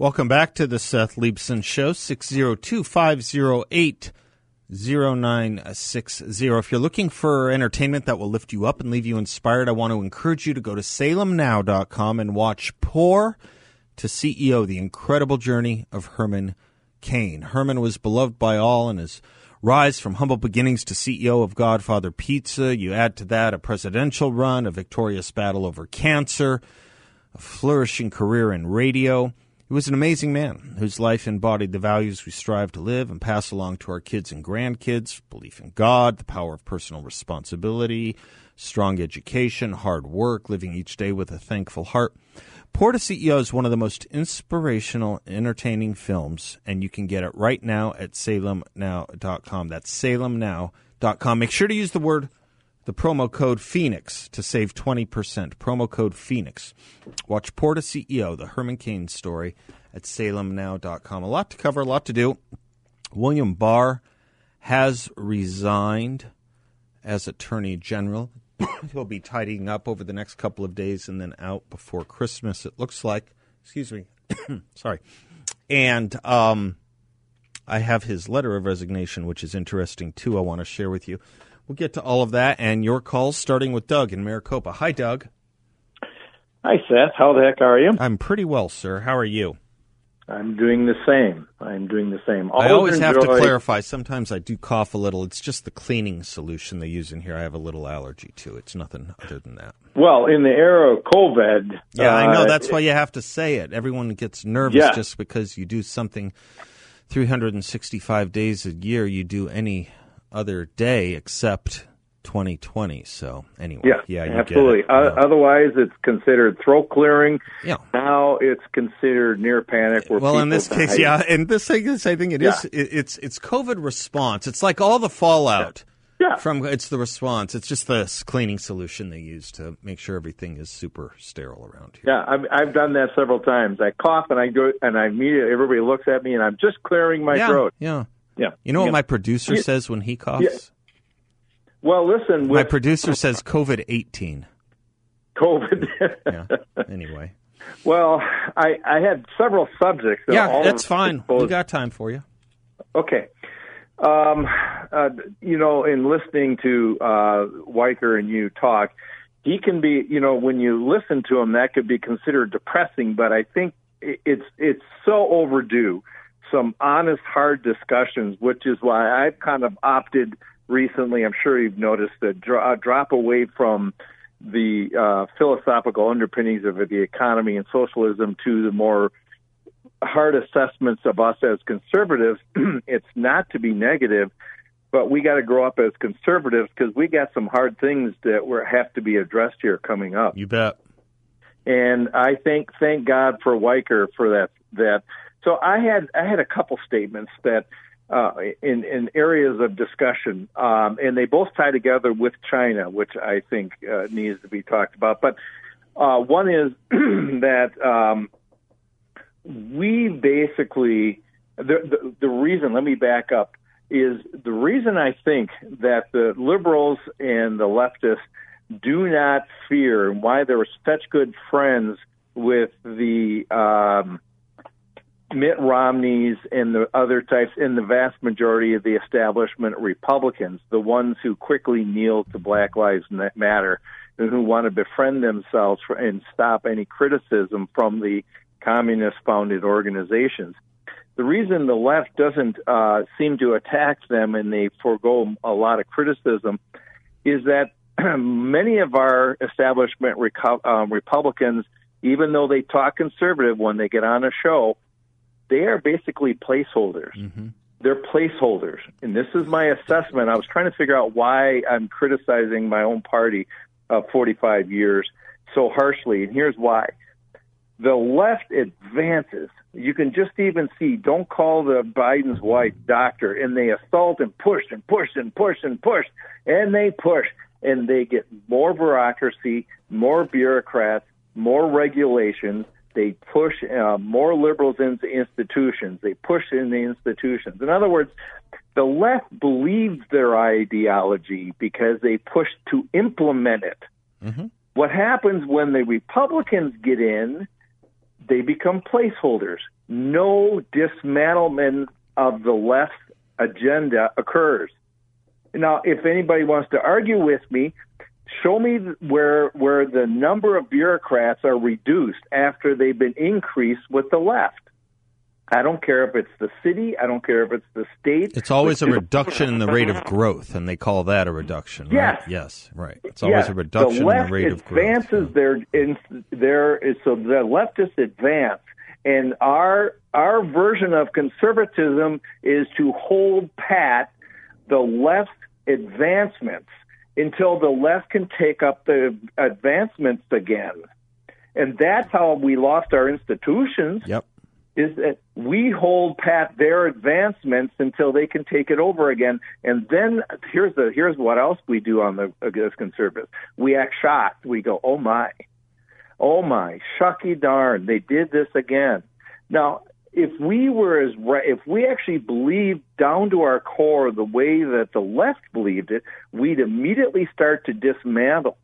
Welcome back to the Seth Leibsohn Show, 602 508 0960. If you're looking for entertainment that will lift you up and leave you inspired, I want to encourage you to go to salemnow.com and watch Poor to CEO, the incredible journey of Herman Cain. Herman was beloved by all and his rise from humble beginnings to CEO of Godfather Pizza. You add to that a presidential run, a victorious battle over cancer, a flourishing career in radio. He was an amazing man whose life embodied the values we strive to live and pass along to our kids and grandkids belief in God, the power of personal responsibility, strong education, hard work, living each day with a thankful heart. Poor to CEO is one of the most inspirational, entertaining films, and you can get it right now at salemnow.com. That's salemnow.com. Make sure to use the word, the promo code Phoenix to save 20%. Promo code Phoenix. Watch Poor to CEO, the Herman Cain story at salemnow.com. A lot to cover, a lot to do. William Barr has resigned as Attorney General. He'll be tidying up over the next couple of days and then out before Christmas, it looks like. Excuse me. Sorry. And um, I have his letter of resignation, which is interesting too. I want to share with you. We'll get to all of that and your calls, starting with Doug in Maricopa. Hi, Doug. Hi, Seth. How the heck are you? I'm pretty well, sir. How are you? I'm doing the same. I'm doing the same. I always have to clarify. Sometimes I do cough a little. It's just the cleaning solution they use in here. I have a little allergy to. It. It's nothing other than that. Well, in the era of COVID, yeah, uh, I know. That's why you have to say it. Everyone gets nervous Yeah. just because you do something 365 days a year. You do any other day except 2020. So anyway, Yeah, yeah, you absolutely. Get it. Uh, Otherwise, it's considered throat clearing. Yeah. Now it's considered near panic. Well, in this case, die. yeah. In this thing, I think it is. Yeah. It, it's it's COVID response. It's like all the fallout. Yeah. From it's the response. It's just the cleaning solution they use to make sure everything is super sterile around here. Yeah, I've, I've done that several times. I cough and I go and I immediately everybody looks at me and I'm just clearing my yeah, throat. yeah. Yeah. You know what Yeah. my producer Yeah. says when he coughs? Yeah. Well, listen, My with producer says COVID eighteen. COVID. Yeah. Anyway. well, I I had several subjects. that Yeah, that's fine. We exposed- got time for you. Okay. Um, uh, you know, in listening to uh, Weicker and you talk, he can be, you know, when you listen to him, that could be considered depressing. But I think it's it's so overdue. Some honest, hard discussions, which is why I've kind of opted recently. I'm sure you've noticed that dro- uh, drop away from the uh, philosophical underpinnings of the economy and socialism to the more hard assessments of us as conservatives. it's not to be negative, but we got to grow up as conservatives because we got some hard things that were, have to be addressed here coming up. You bet. And I thank thank God for Weicker for that. That so I had I had a couple statements that uh, in in areas of discussion, um, and they both tie together with China, which I think uh, needs to be talked about. But uh, one is that um, we basically the, the the reason. Let me back up. Is the reason I think that the liberals and the leftists do not fear and why they were such good friends with the um, Mitt Romneys and the other types in the vast majority of the establishment Republicans, the ones who quickly kneel to Black Lives Matter and who want to befriend themselves for, and stop any criticism from the communist founded organizations. The reason the left doesn't uh, seem to attack them and they forego a lot of criticism is that many of our establishment reco- um, Republicans, even though they talk conservative when they get on a show, they are basically placeholders. Mm-hmm. They're placeholders. And this is my assessment. I was trying to figure out why I'm criticizing my own party of 45 years. so harshly, and here's why. The left advances. You can just even see, don't call the Biden's wife doctor, and they assault and push and push and push and push, and they push, and they get more bureaucracy, more bureaucrats, more regulations. They push uh, more liberals into institutions. They push in the institutions. In other words, the left believes their ideology because they push to implement it. Mm-hmm. What happens when the Republicans get in? They become placeholders. No dismantlement of the left agenda occurs. Now, if anybody wants to argue with me, show me where where the number of bureaucrats are reduced after they've been increased with the left. I don't care if it's the city. I don't care if it's the state. It's always a reduction in the rate of growth, and they call that a reduction. Right? Yes. Yes. Right. It's always yes. a reduction the in the rate of growth. advances their in their so the leftists advance, and our our version of conservatism is to hold pat the left advancements until the left can take up the advancements again. And that's how we lost our institutions. Yep. Is that we hold pat their advancements until they can take it over again, and then here's the here's what else we do on the as conservatives. We act shocked. We go, oh my, oh my, shucky darn, they did this again. Now if we were as if we actually believed down to our core the way that the left believed it, we'd immediately start to dismantle.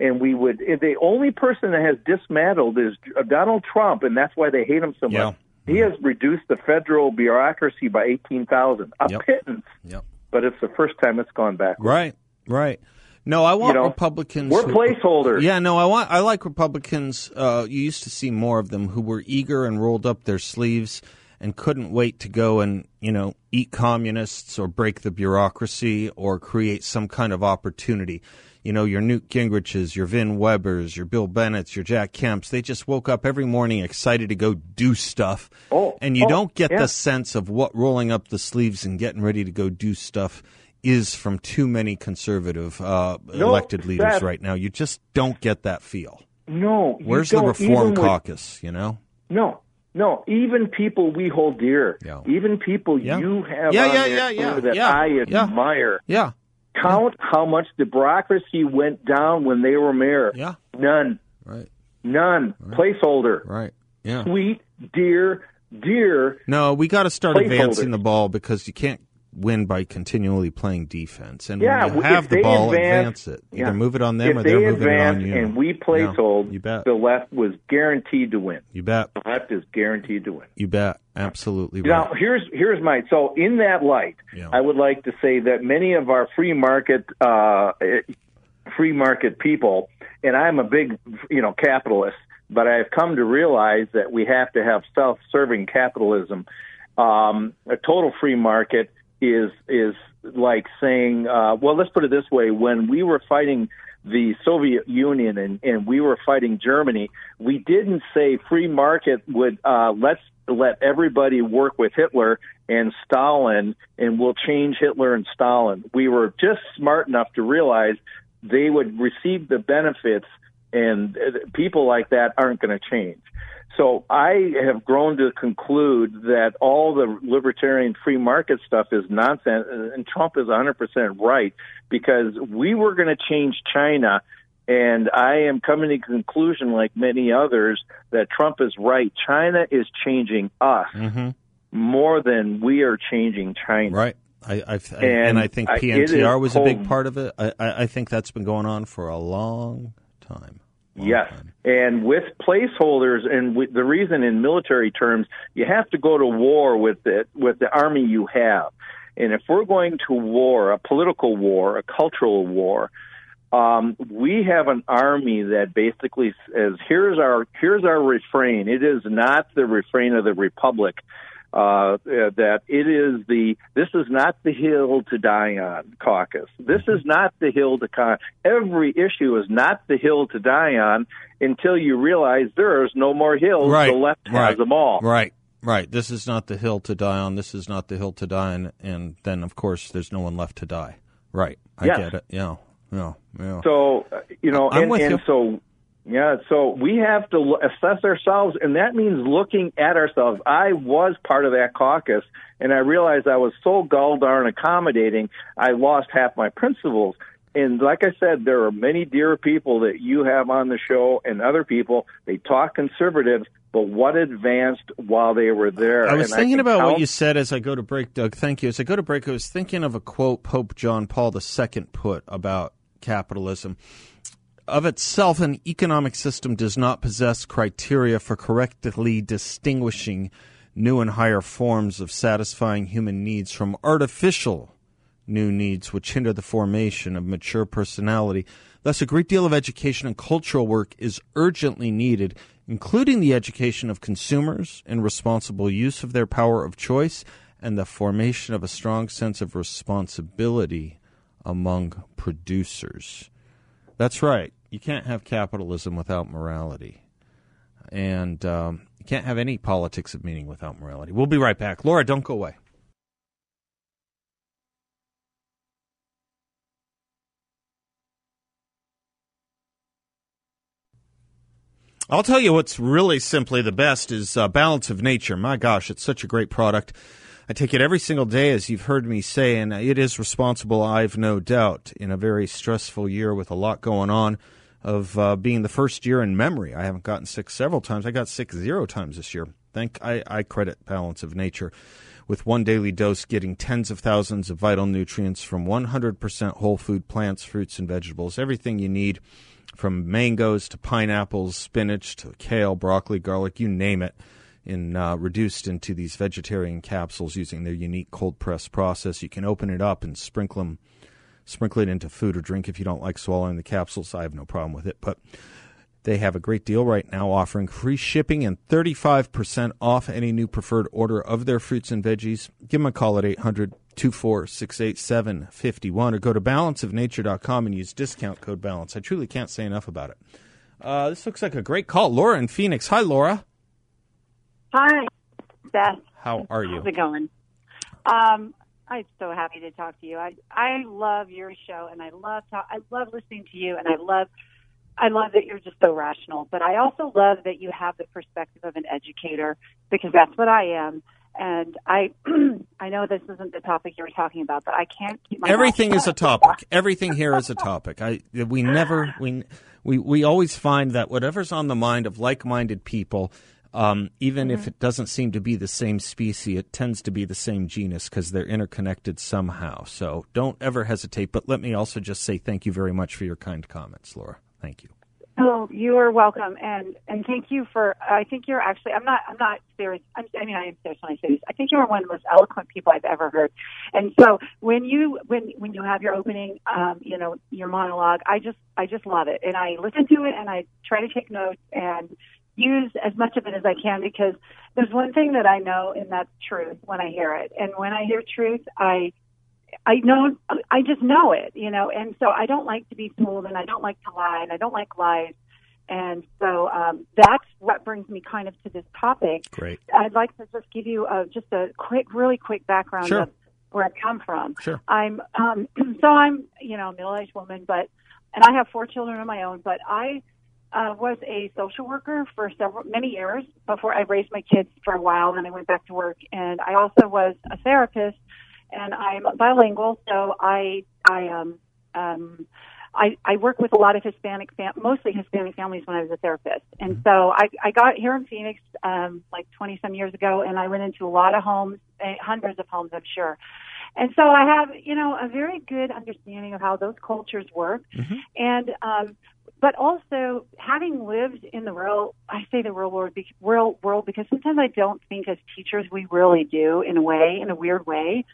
And we would. The only person that has dismantled is Donald Trump, and that's why they hate him so much. Yeah. He has reduced the federal bureaucracy by eighteen thousand, a Yep. pittance. Yep. But it's the first time it's gone back. Right. Right. No, I want You know, Republicans. We're who- placeholders. Yeah, no, I want. I like Republicans. Uh, you used to see more of them who were eager and rolled up their sleeves and couldn't wait to go and you know eat communists or break the bureaucracy or create some kind of opportunity. You know, your Newt Gingriches, your Vin Webbers, your Bill Bennetts, your Jack Kemps. They just woke up every morning excited to go do stuff. Oh, and you oh, don't get yeah. the sense of what rolling up the sleeves and getting ready to go do stuff is from too many conservative uh, No, elected leaders right now. You just don't get that feel. No. Where's the reform with- caucus? You know? No, no. Even people we hold dear, Yeah. even people Yeah. you have Yeah, on yeah, yeah, yeah, that yeah, I admire. Yeah, Count how much the bureaucracy went down when they were mayor. yeah, None, right, none. Placeholder. right, yeah. Sweet, dear, dear. No, we got to start advancing the ball because you can't win by continually playing defense. And Yeah, when you have the ball, advance- advance it. yeah. Either move it on them if or they they're moving it on you. and we Yeah, placehold, you bet. the left was guaranteed to win. You bet. The left is guaranteed to win. You bet. Absolutely right. Now, here's here's my so in that light, Yeah. I would like to say that many of our free market uh, free market people, and I'm a big you know capitalist, but I've come to realize that we have to have self-serving capitalism. Um, a total free market is is like saying, uh, well, let's put it this way: when we were fighting the Soviet Union and, and we were fighting Germany, we didn't say free market would uh, let's let everybody work with Hitler and Stalin, and we'll change Hitler and Stalin. We were just smart enough to realize they would receive the benefits, and uh, people like that aren't going to change. So I have grown to conclude that all the libertarian free market stuff is nonsense, and Trump is 100% right because we were going to change China, and I am coming to the conclusion, like many others, that Trump is right. China is changing us more than we are changing China. Mm-hmm. Right. I, I, and, And I think PNTR was a big part of it. I, I think that's been going on for a long time. Long Yes, time. and with placeholders, and with the reason in military terms, you have to go to war with the with the army you have. And if we're going to war, a political war, a cultural war, um, we have an army that basically says, "Here's our here's our refrain. It is not the refrain of the republic." Uh, that it is the this is not the hill to die on caucus. This is not the hill to con. Every issue is not the hill to die on until you realize there is no more hills. Right. The left has right. them all. Right. Right. This is not the hill to die on. This is not the hill to die on. And then, of course, there's no one left to die. Right. I Yes. get it. Yeah. Yeah. Yeah. So uh, you know, I'm and, with and you. so Yeah, so we have to assess ourselves, and that means looking at ourselves. I was part of that caucus, and I realized I was so gall darn accommodating, I lost half my principles. And like I said, there are many dear people that you have on the show and other people. They talk conservatives, but what advanced while they were there? I was and thinking I about count- what you said as I go to break, Doug. Thank you. As I go to break, I was thinking of a quote Pope John Paul II put about capitalism. Of itself, an economic system does not possess criteria for correctly distinguishing new and higher forms of satisfying human needs from artificial new needs which hinder the formation of mature personality. Thus, a great deal of education and cultural work is urgently needed, including the education of consumers and responsible use of their power of choice and the formation of a strong sense of responsibility among producers. That's right. You can't have capitalism without morality. And um, you can't have any politics of meaning without morality. We'll be right back. Laura, don't go away. I'll tell you what's really simply the best is uh, Balance of Nature. My gosh, it's such a great product. I take it every single day, as you've heard me say, and it is responsible, I've no doubt, in a very stressful year with a lot going on, of uh, being the first year in memory. I haven't gotten sick several times. I got sick zero times this year. Thank I, I credit Balance of Nature with one daily dose getting tens of thousands of vital nutrients from 100% whole food plants, fruits, and vegetables. Everything you need from mangoes to pineapples, spinach to kale, broccoli, garlic, you name it, in uh, reduced into these vegetarian capsules using their unique cold press process. You can open it up and sprinkle them, sprinkle it into food or drink if you don't like swallowing the capsules. I have no problem with it, but they have a great deal right now offering free shipping and 35% off any new preferred order of their fruits and veggies. Give them a call at 800 246 8751 or go to balanceofnature.com and use discount code balance. I truly can't say enough about it. Uh, this looks like a great call. Laura in Phoenix. Hi, Laura. Hi, Beth. How are you? How's it going? Um, I'm so happy to talk to you. I I love your show, and I love talk, I love listening to you, and I love I love that you're just so rational. But I also love that you have the perspective of an educator because that's what I am. And I I know this isn't the topic you were talking about, but I can't keep my Everything is a topic. Everything here is a topic. I we never we we we always find that whatever's on the mind of like-minded people, um, even if it doesn't seem to be the same species, it tends to be the same genus because they're interconnected somehow. So don't ever hesitate. But let me also just say thank you very much for your kind comments, Laura. Thank you. Oh, you are welcome, and and thank you for. I think you're actually. I'm not. I'm not serious. I'm, I mean, I am serious when I say this. I think you are one of the most eloquent people I've ever heard. And so when you when when you have your opening, um, you know, your monologue, I just I just love it, and I listen to it, and I try to take notes and use as much of it as I can because there's one thing that I know, and that's truth when I hear it, and when I hear truth, I I know, I just know it, you know, and so I don't like to be fooled and I don't like to lie and I don't like lies. And so um, that's what brings me kind of to this topic. Great. I'd like to just give you a, just a quick, really quick background Sure. of where I come from. Sure. I'm, um, so I'm, you know, a middle-aged woman, but, and I have four children of my own, but I uh, was a social worker for several, many years before I raised my kids for a while. Then I went back to work and I also was a therapist and I'm bilingual, so I I um um I I work with a lot of Hispanic fam- mostly Hispanic families when I was a therapist, and so I I got here in Phoenix um like 20 some years ago, and I went into a lot of homes, eh, hundreds of homes, I'm sure. And so I have, you know, a very good understanding of how those cultures work. And um but also having lived in the real I say the real world real world because sometimes I don't think as teachers we really do in a way, in a weird way.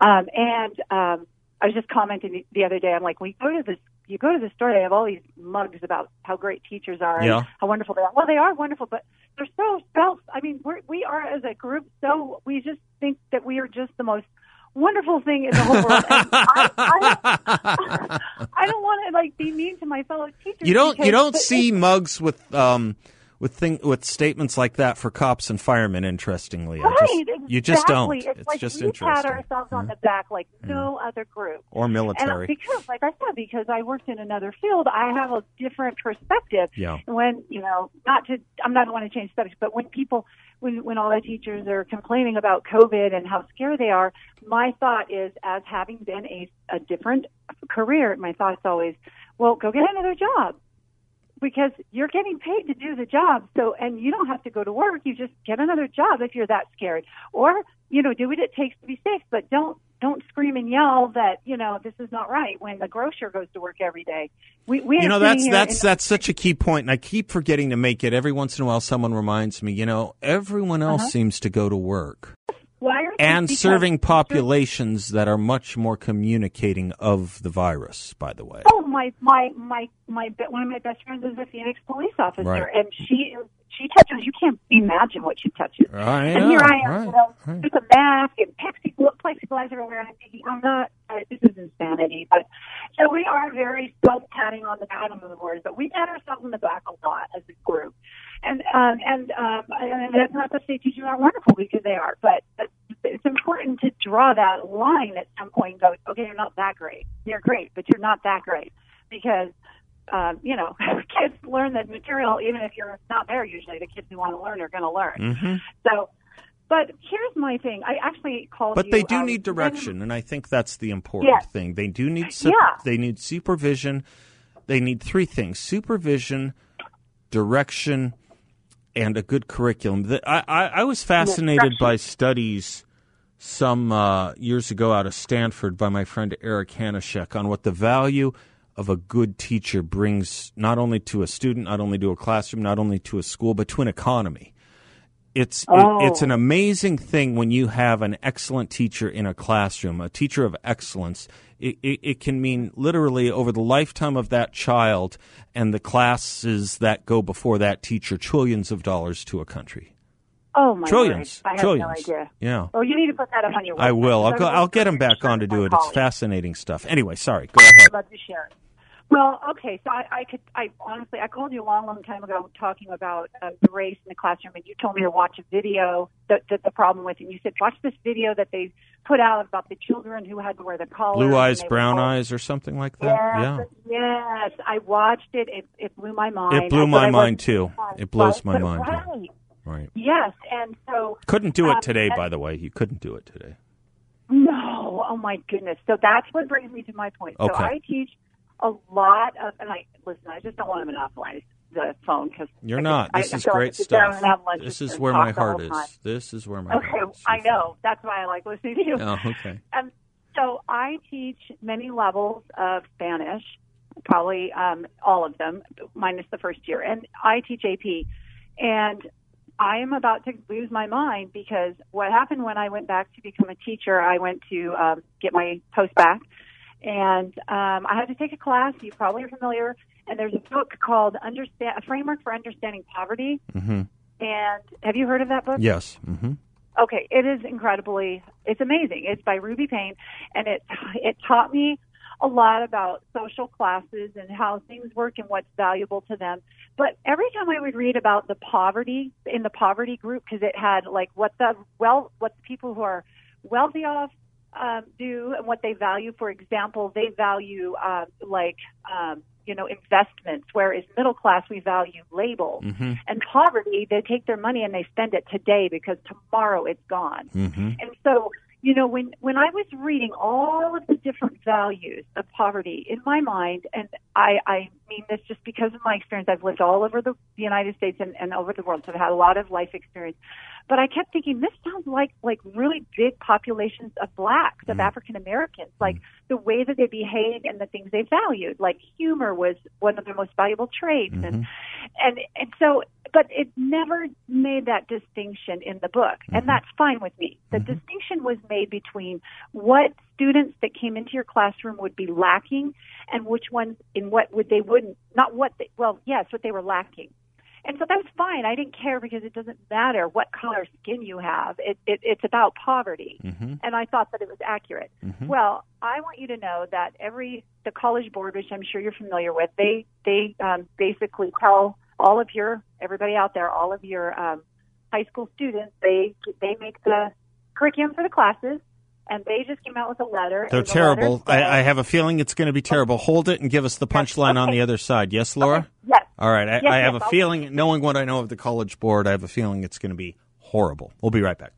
Um, and um, I was just commenting the- the other day. I'm like, we go to this, you go to the store. They have all these mugs about how great teachers are and how wonderful they are. Well, they are wonderful, but they're so self. I mean, we're, we are as a group so we just think that we are just the most wonderful thing in the whole world. I, I, I don't want to like be mean to my fellow teachers. You don't you don't see mugs with um with thing with statements like that for cops and firemen. Interestingly, I Right, just, exactly. you just don't. It's, It's, like just we interesting. pat ourselves on the back like no other group. or And uh, military. because, like I said, because I worked in another field, I have a different perspective. Yeah. When you know, not to, I'm not going to change subjects, but when people, when when all the teachers are complaining about COVID and how scared they are, my thought is, as having been a a different career, my thought is always, well, go get another job. Because you're getting paid to do the job, so and you don't have to go to work. You just get another job if you're that scared, or you know, do what it takes to be safe. But don't don't scream and yell that you know this is not right when the grocer goes to work every day. We we you know that's that's in- that's such a key point, and I keep forgetting to make it. Every once in a while, someone reminds me. You know, everyone else Uh-huh. seems to go to work and serving populations that are much more communicating of the virus. By the way, Oh my my my my one of my best friends is a Phoenix police officer, Right. and she she touches. You can't imagine what she touches. I and know, here I am, right, you know, right. with a mask and plexi- plexiglass everywhere, and I'm thinking, I'm not. Uh, this is insanity. But so we are very self patting on the back of the words, but we pat ourselves on the back a lot as a group. And um, and um, and that's not to say teachers aren't wonderful because they are, but it's important to draw that line at some point. And go, okay, you're not that great. You're great, but you're not that great because um, you know kids learn the material even if you're not there. Usually, the kids who want to learn are going to learn. hmm So, but here's my thing. I actually called. But you, they do um, need direction, and I think that's the important Yes. thing. They do need sup- Yeah. they need supervision. They need three things: supervision, direction, and a good curriculum. The, I, I, I was fascinated by studies some uh, years ago out of Stanford by my friend Eric Hanushek on what the value of a good teacher brings not only to a student, not only to a classroom, not only to a school, but to an economy it's Oh. it, it's an oh. amazing thing when you have an excellent teacher in a classroom, a teacher of excellence. It, it, it can mean literally over the lifetime of that child and the classes that go before that teacher, trillions of dollars to a country. Oh my Trillions, word. I have trillions. no idea. Yeah. Oh, you need to put that up on your. I will. I'll go. I'll get him back on to do it. It's fascinating stuff. Anyway, sorry. Go ahead. I'd love to share it. Well, okay, so I, I could, I honestly, I called you a long, long time ago talking about uh, the race in the classroom, and you told me to watch a video that, that the problem with, and you said watch this video that they put out about the children who had to wear the collar. Blue eyes, brown eyes, or something like that. Yes, yes, I watched it. It, it blew my mind. It blew my mind too. It blows my mind, yeah. Right. Right. Yes, and so Couldn't do it Um, today. and- By the way, you couldn't do it today. No, oh my goodness. So that's what brings me to my point. So Okay. I teach a lot of, and I listen. I just don't want to monopolize the phone because You're not. This I, is I great like I sit down stuff. and This is where my heart is. time. This is where my Okay, heart is. I know. That's why I like listening to you. Oh, okay. Um, so I teach many levels of Spanish, probably um, all of them, minus the first year. And I teach AP. And I am about to lose my mind because what happened when I went back to become a teacher, I went to um, get my post-bac. And um, I had to take a class. You probably are familiar. And there's a book called Understand a Framework for Understanding Poverty. hmm And have you heard of that book? Yes. hmm Okay, it is incredibly. It's amazing. It's by Ruby Payne, and it it taught me a lot about social classes and how things work and what's valuable to them. But every time I would read about the poverty in the poverty group, because it had like what the well, what the people who are wealthy off um, do and what they value. For example, they value uh, like um, you know investments, whereas middle class we value labels. hmm And poverty, they take their money and they spend it today because tomorrow it's gone. hmm And so, you know, when when I was reading all of the different values of poverty in my mind, and I, I mean this just because of my experience, I've lived all over the United States and, and over the world, so I've had a lot of life experience. But I kept thinking, this sounds like like really big populations of blacks, of mm-hmm. African Americans, like mm-hmm. the way that they behaved and the things they valued. Like humor was one of their most valuable traits, and mm-hmm. and and so but it never made that distinction in the book and that's fine with me. The distinction was made between what students that came into your classroom would be lacking and which ones in what would they wouldn't not what they well yes what they were lacking. And so that's fine. I didn't care because it doesn't matter what color skin you have. It, it it's about poverty. Hmm and I thought that it was accurate. Well, I want you to know that every the College Board, which I'm sure you're familiar with, they they um, basically tell all of your everybody out there, all of your um, high school students, they they make the curriculum for the classes, and they just came out with a letter. They're the terrible. letter said- I, I have a feeling it's going to be terrible. Hold it and give us the punchline on the other side. Yes, Laura? yes. All right. I, Yes, I have yes, a I'll- feeling, knowing what I know of the College Board, I have a feeling it's going to be horrible. We'll be right back.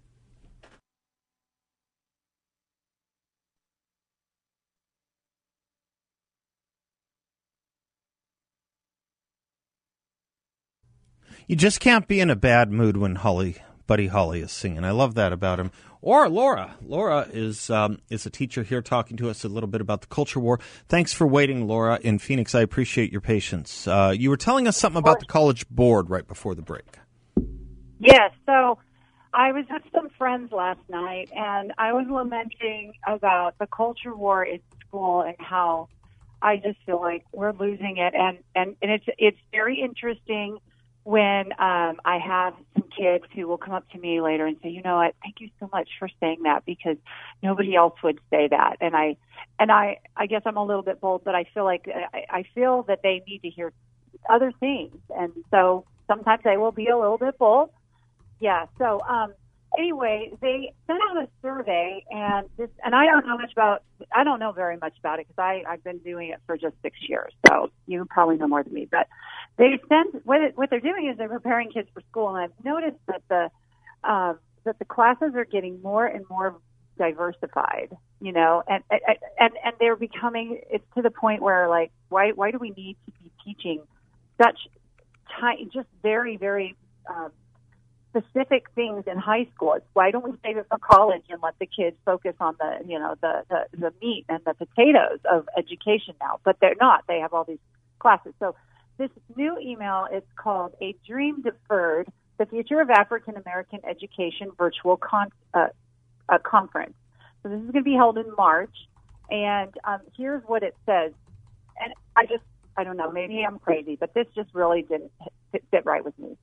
You just can't be in a bad mood when Holly, Buddy Holly, is singing. I love that about him. Or Laura. Laura is um, is a teacher here talking to us a little bit about the culture war. Thanks for waiting, Laura in Phoenix. I appreciate your patience. Uh, you were telling us something about the College Board right before the break. Yes. So I was with some friends last night, and I was lamenting about the culture war in school and how I just feel like we're losing it. And and, and it's it's very interesting when um, I have some kids who will come up to me later and say, you know what, thank you so much for saying that because nobody else would say that. And I and I I guess I'm a little bit bold, but I feel like I, I feel that they need to hear other things, and so sometimes I will be a little bit bold. Yeah. So um, anyway, they sent out a survey, and this, and I don't know much about. I don't know very much about it because I I've been doing it for just six years. So you probably know more than me. But they sent what it, what they're doing is they're preparing kids for school, and I've noticed that the um, that the classes are getting more and more diversified. You know, and and and they're becoming. It's to the point where like, why why do we need to be teaching such ti just very very um, specific things in high school. It's why don't we save it for college and let the kids focus on the you know the the, the meat and the potatoes of education now? But they're not. They have all these classes. So this new email is called "A Dream Deferred: The Future of African American Education Virtual Con- uh, uh, Conference." So this is going to be held in March, and um, here's what it says. And I just I don't know, maybe I'm crazy, but this just really didn't fit right with me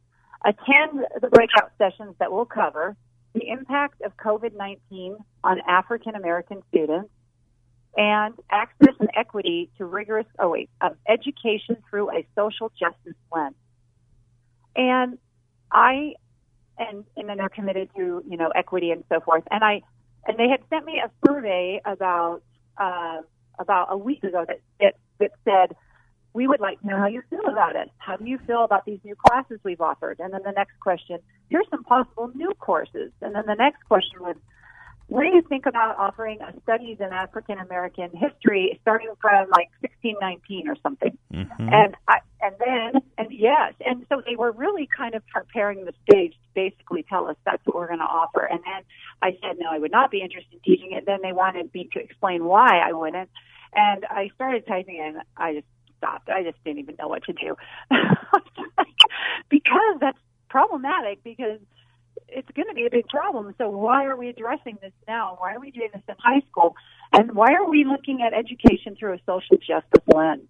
attend the breakout sessions that will cover the impact of COVID 19 on African American students and access and equity to rigorous, oh wait, education through a social justice lens. And I, and, and then they're committed to, you know, equity and so forth. And I, and they had sent me a survey about, uh, about a week ago that, that, that said, we would like to know how you feel about it. How do you feel about these new classes we've offered? And then the next question, here's some possible new courses. And then the next question was, what do you think about offering a studies in African American history starting from like 1619 or something? Mm-hmm. And I, and then, and yes, and so they were really kind of preparing the stage to basically tell us that's what we're going to offer. And then I said, no, I would not be interested in teaching it. Then they wanted me to explain why I wouldn't. And I started typing and I just stopped. I just didn't even know what to do because that's problematic because it's going to be a big problem. So why are we addressing this now? Why are we doing this in high school? And why are we looking at education through a social justice lens?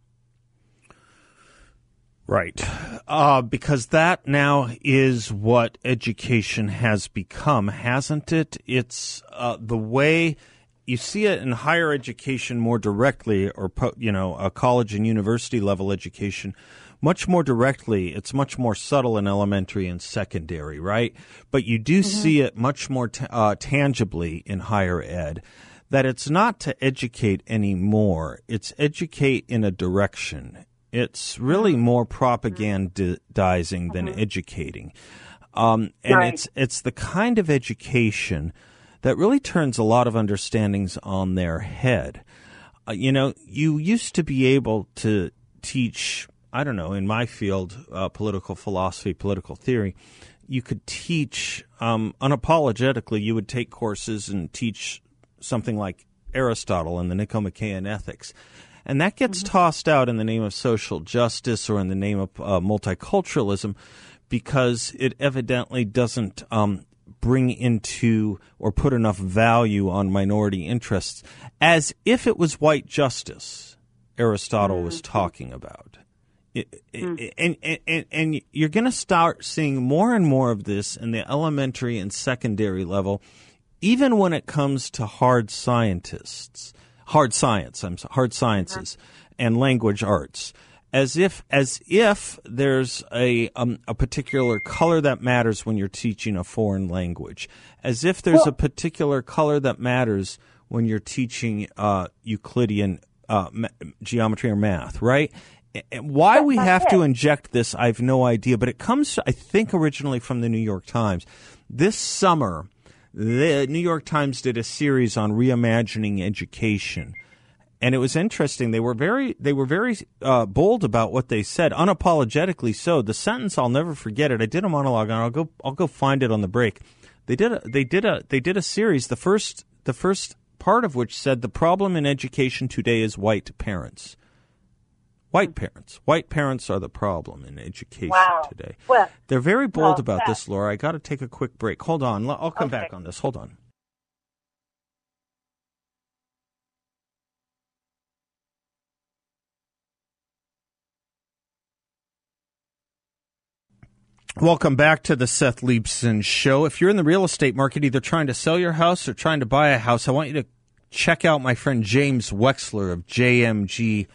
Right. Uh, because that now is what education has become, hasn't it? It's uh, the way you see it in higher education more directly, or po- you know, a college and university level education, much more directly. It's much more subtle in elementary and secondary, right? But you do see it much more t- uh, tangibly in higher ed. That it's not to educate anymore; it's educate in a direction. It's really more propagandizing than educating, um, and Right. it's it's the kind of education that really turns a lot of understandings on their head. Uh, you know, you used to be able to teach, I don't know, in my field, uh, political philosophy, political theory, you could teach um, unapologetically, you would take courses and teach something like Aristotle and the Nicomachean Ethics. And that gets tossed out in the name of social justice or in the name of uh, multiculturalism because it evidently doesn't um, bring into or put enough value on minority interests as if it was white justice Aristotle was mm-hmm. talking about. It- it- mm. and, and, and, you're going to start seeing more and more of this in the elementary and secondary level, even when it comes to hard scientists, hard science, I'm so- hard uh-huh. sciences, and language arts. As if as if there's a um, a particular color that matters when you're teaching a foreign language, as if there's Well- a particular color that matters when you're teaching uh, Euclidean uh, ma- geometry or math, right? And Why we have to inject this, I've no idea, but it comes, I think, originally from the New York Times. This summer, the New York Times did a series on reimagining education and it was interesting. They were very they were very uh, bold about what they said, unapologetically so. The sentence I'll never forget it. I did a monologue, and I'll go I'll go find it on the break. They did a they did a they did a series. The first the first part of which said the problem in education today is white parents. White parents. White parents are the problem in education Wow. today. Well, They're very bold well, about that- this, Laura. I got to take a quick break. Hold on. I'll come Okay. back on this. Hold on. Welcome back to the Seth Leibsohn Show. If you're in the real estate market, either trying to sell your house or trying to buy a house, I want you to check out my friend James Wexler of JMG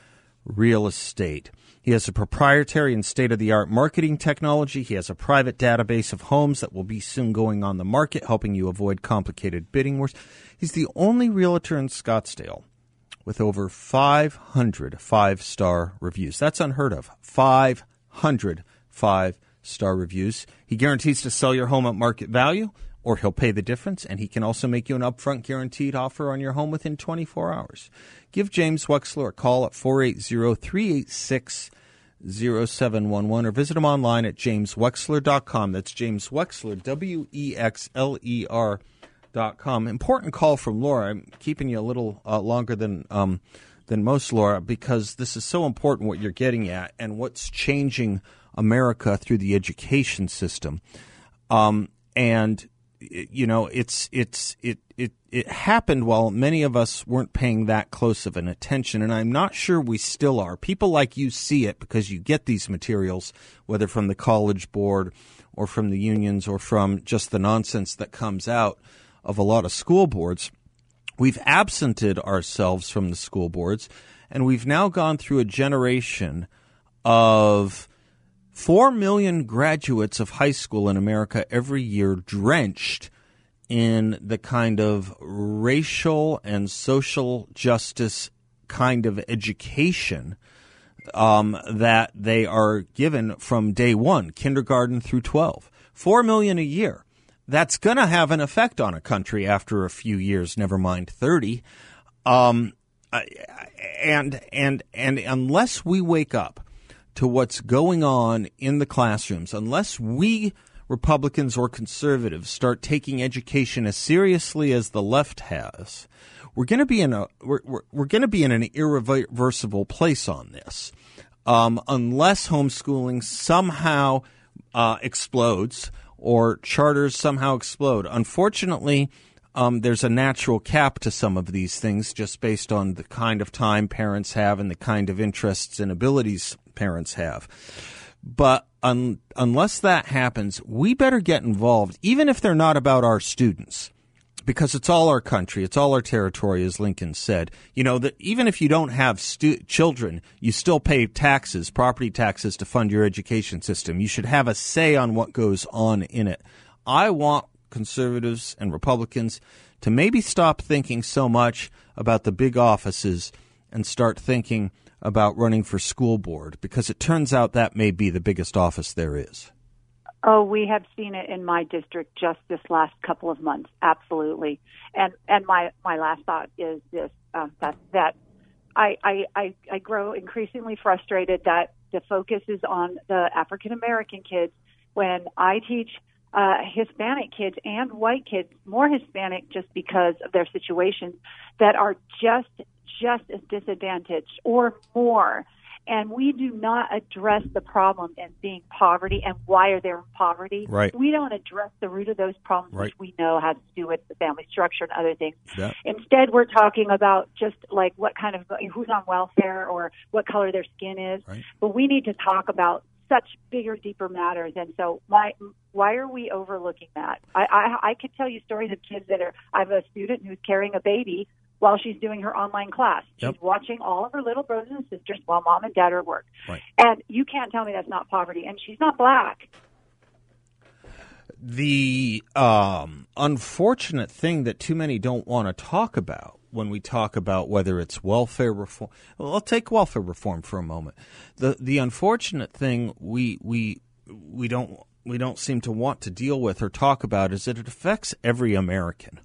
Real Estate. He has a proprietary and state of the art marketing technology. He has a private database of homes that will be soon going on the market, helping you avoid complicated bidding wars. He's the only realtor in Scottsdale with over 500 five star reviews. That's unheard of. 500 five star reviews. He guarantees to sell your home at market value or he'll pay the difference and he can also make you an upfront guaranteed offer on your home within 24 hours. Give James Wexler a call at 480-386 0711 or visit him online at jameswexler.com. That's James Wexler, W E X L E R dot com. Important call from Laura. I'm keeping you a little uh, longer than um, than most, Laura, because this is so important what you're getting at and what's changing America through the education system. Um, and you know, it's it's it it it happened while many of us weren't paying that close of an attention, and I'm not sure we still are. People like you see it because you get these materials, whether from the College Board or from the unions or from just the nonsense that comes out of a lot of school boards. We've absented ourselves from the school boards, and we've now gone through a generation of 4 million graduates of high school in America every year drenched in the kind of racial and social justice kind of education um, that they are given from day one, kindergarten through 12. 4 million a year. That's going to have an effect on a country after a few years, never mind 30. Um, and, and, and unless we wake up to what's going on in the classrooms, unless we Republicans or conservatives start taking education as seriously as the left has, we're going to be in a we're, we're, we're going to be in an irreversible place on this, um, unless homeschooling somehow uh, explodes or charters somehow explode. Unfortunately, um, there's a natural cap to some of these things just based on the kind of time parents have and the kind of interests and abilities parents have. But un- unless that happens, we better get involved, even if they're not about our students, because it's all our country, it's all our territory, as Lincoln said. You know that even if you don't have stu- children, you still pay taxes, property taxes, to fund your education system. You should have a say on what goes on in it. I want conservatives and Republicans to maybe stop thinking so much about the big offices and start thinking about running for school board because it turns out that may be the biggest office there is. Oh, we have seen it in my district just this last couple of months. Absolutely. And and my my last thought is this: um, that that I, I I I grow increasingly frustrated that the focus is on the African American kids when I teach uh, Hispanic kids and white kids, more Hispanic just because of their situations, that are just just as disadvantaged or more. And we do not address the problem as being poverty and why are they in poverty. Right. We don't address the root of those problems, Right. which we know has to do with the family structure and other things. Yeah. Instead, we're talking about just like what kind of who's on welfare or what color their skin is. Right. But we need to talk about such bigger, deeper matters. And so, why why are we overlooking that? I I, I could tell you stories of kids that are. I have a student who's carrying a baby while she's doing her online class. She's watching all of her little brothers and sisters while mom and dad are at work. Right. And you can't tell me that's not poverty. And she's not black. the um, unfortunate thing that too many don't want to talk about when we talk about whether it's welfare reform. Well, I'll take welfare reform for a moment. The the unfortunate thing we we we don't we don't seem to want to deal with or talk about is that it affects every American.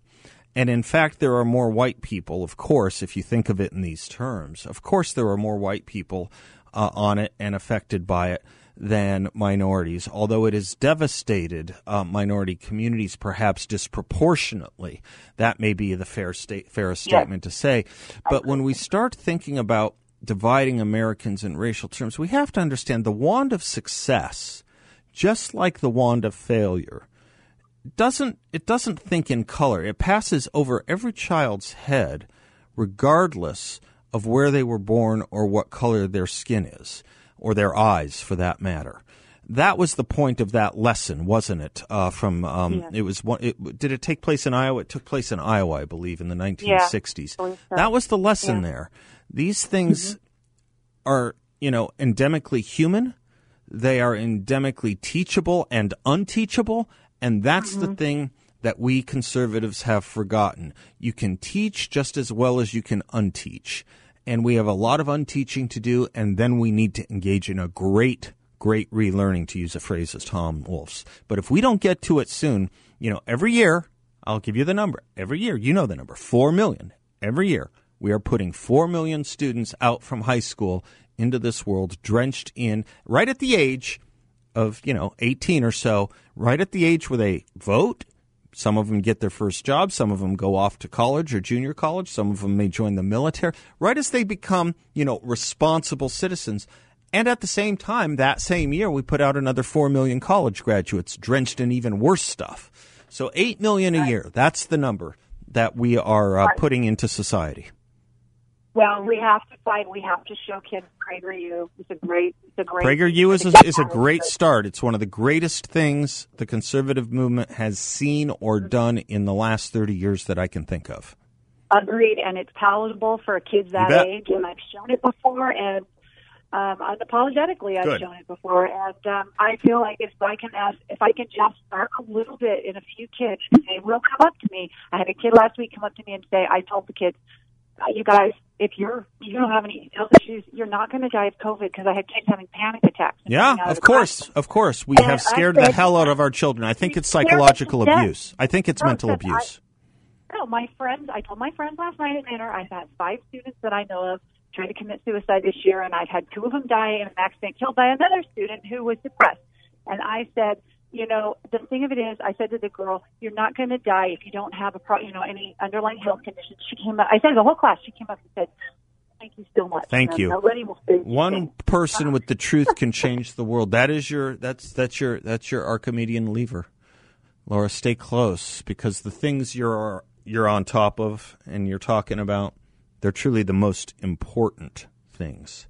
And in fact, there are more white people, of course, if you think of it in these terms. Of course, there are more white people uh, on it and affected by it than minorities, although it has devastated uh, minority communities perhaps disproportionately. That may be the fair state, fairest statement to say. But when we start thinking about dividing Americans in racial terms, we have to understand the wand of success, just like the wand of failure, doesn't it doesn't think in color. It passes over every child's head, regardless of where they were born or what color their skin is, or their eyes, for that matter. That was the point of that lesson, wasn't it? Uh, from um, it was one. It, did it take place in Iowa? It took place in Iowa, I believe, in the 1960s. believe so. That was the lesson there. These things are, you know, endemically human. They are endemically teachable and unteachable. And that's the mm-hmm. thing that we conservatives have forgotten. You can teach just as well as you can unteach. And we have a lot of unteaching to do. And then we need to engage in a great, great relearning, to use a phrase as Tom Wolfe's. But if we don't get to it soon, you know, every year, I'll give you the number. Every year, you know the number, 4 million. Every year, we are putting 4 million students out from high school into this world drenched in, right at the age of, you know, 18 or so, right at the age where they vote. Some of them get their first job. Some of them go off to college or junior college. Some of them may join the military. Right as they become, you know, responsible citizens. And at the same time, that same year, we put out another 4 million college graduates drenched in even worse stuff. So 8 million a year. That's the number that we are uh, putting into society. Well, we have to fight. We have to show kids PragerU. It's a great. It's a great. PragerU is a, is a great start. It's one of the greatest things the conservative movement has seen or done in the last 30 years that I can think of. Agreed, and it's palatable for kids that age. And I've shown it before, and um, unapologetically, I've Good. shown it before. And um, I feel like if I can ask, if I can just start a little bit in a few kids, they will come up to me. I had a kid last week come up to me and say, "I told the kids, you guys, if you're you don't have any health issues, you're not going to die of COVID because I had kids having panic attacks." Yeah, of course, classroom. of course. We And have scared the hell out of our children. I think it's psychological abuse. I think it's No, mental because I- abuse. No, my friends, I told my friends last night at dinner, I've had five students that I know of try to commit suicide this year, and I've had two of them die in an accident killed by another student who was depressed. And I said, you know, the thing of it is, I said to the girl, you're not going to die if you don't have a, pro- you know, any underlying health conditions. She came up, I said to the whole class, she came up and said, thank you so much. Thank you. Nobody will say One person with the truth can change the world. That is your that's that's your that's your Archimedean lever. Laura, stay close because the things you're you're on top of and you're talking about, they're truly the most important things.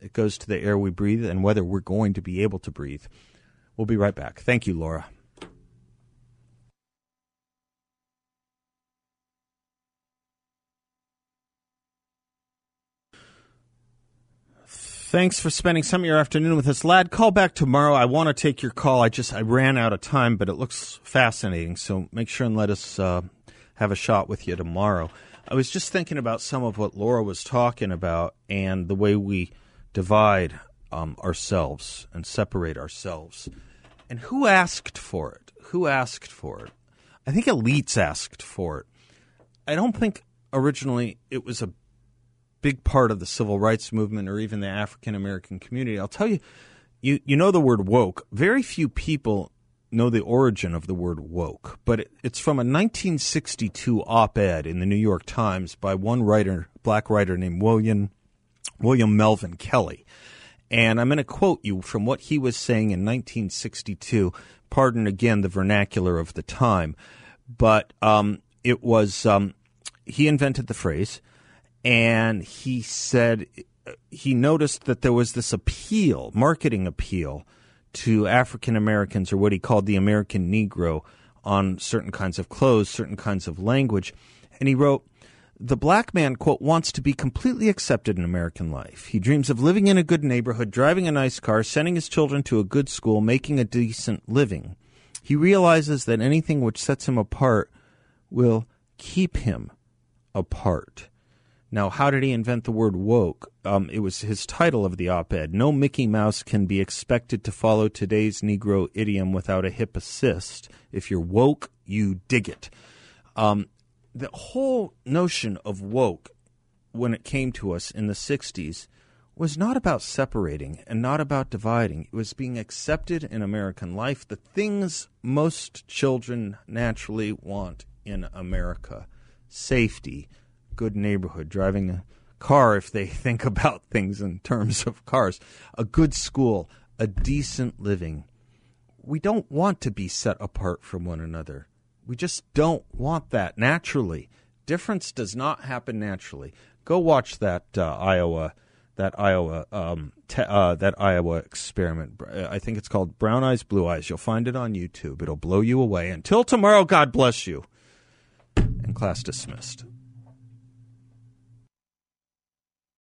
It goes to the air we breathe and whether we're going to be able to breathe. We'll be right back. Thank you, Laura. Thanks for spending some of your afternoon with us, lad. Call back tomorrow. I want to take your call. I just I ran out of time, but it looks fascinating. So make sure and let us uh, have a shot with you tomorrow. I was just thinking about some of what Laura was talking about and the way we divide um, ourselves and separate ourselves. And who asked for it? Who asked for it? I think elites asked for it. I don't think originally it was a big part of the civil rights movement or even the African American community. I'll tell you, you you know the word woke. Very few people know the origin of the word woke, but it, it's from a 1962 op-ed in the New York Times by one writer, black writer named William William Melvin Kelley. And I'm going to quote you from what he was saying in 1962. Pardon again the vernacular of the time, but um, it was um, he invented the phrase, and he said he noticed that there was this appeal, marketing appeal, to African Americans or what he called the American Negro on certain kinds of clothes, certain kinds of language, and he wrote. The black man, quote, wants to be completely accepted in American life. He dreams of living in a good neighborhood, driving a nice car, sending his children to a good school, making a decent living. He realizes that anything which sets him apart will keep him apart. Now, how did he invent the word woke? Um, it was his title of the op ed. No Mickey Mouse can be expected to follow today's Negro idiom without a hip assist. If you're woke, you dig it. Um, the whole notion of woke when it came to us in the 60s was not about separating and not about dividing. It was being accepted in American life, the things most children naturally want in America safety, good neighborhood, driving a car if they think about things in terms of cars, a good school, a decent living. We don't want to be set apart from one another. We just don't want that naturally. Difference does not happen naturally. Go watch that uh, Iowa that Iowa um, te- uh, that Iowa experiment. I think it's called Brown Eyes Blue Eyes. You'll find it on YouTube. It'll blow you away. Until tomorrow, God bless you. And class dismissed.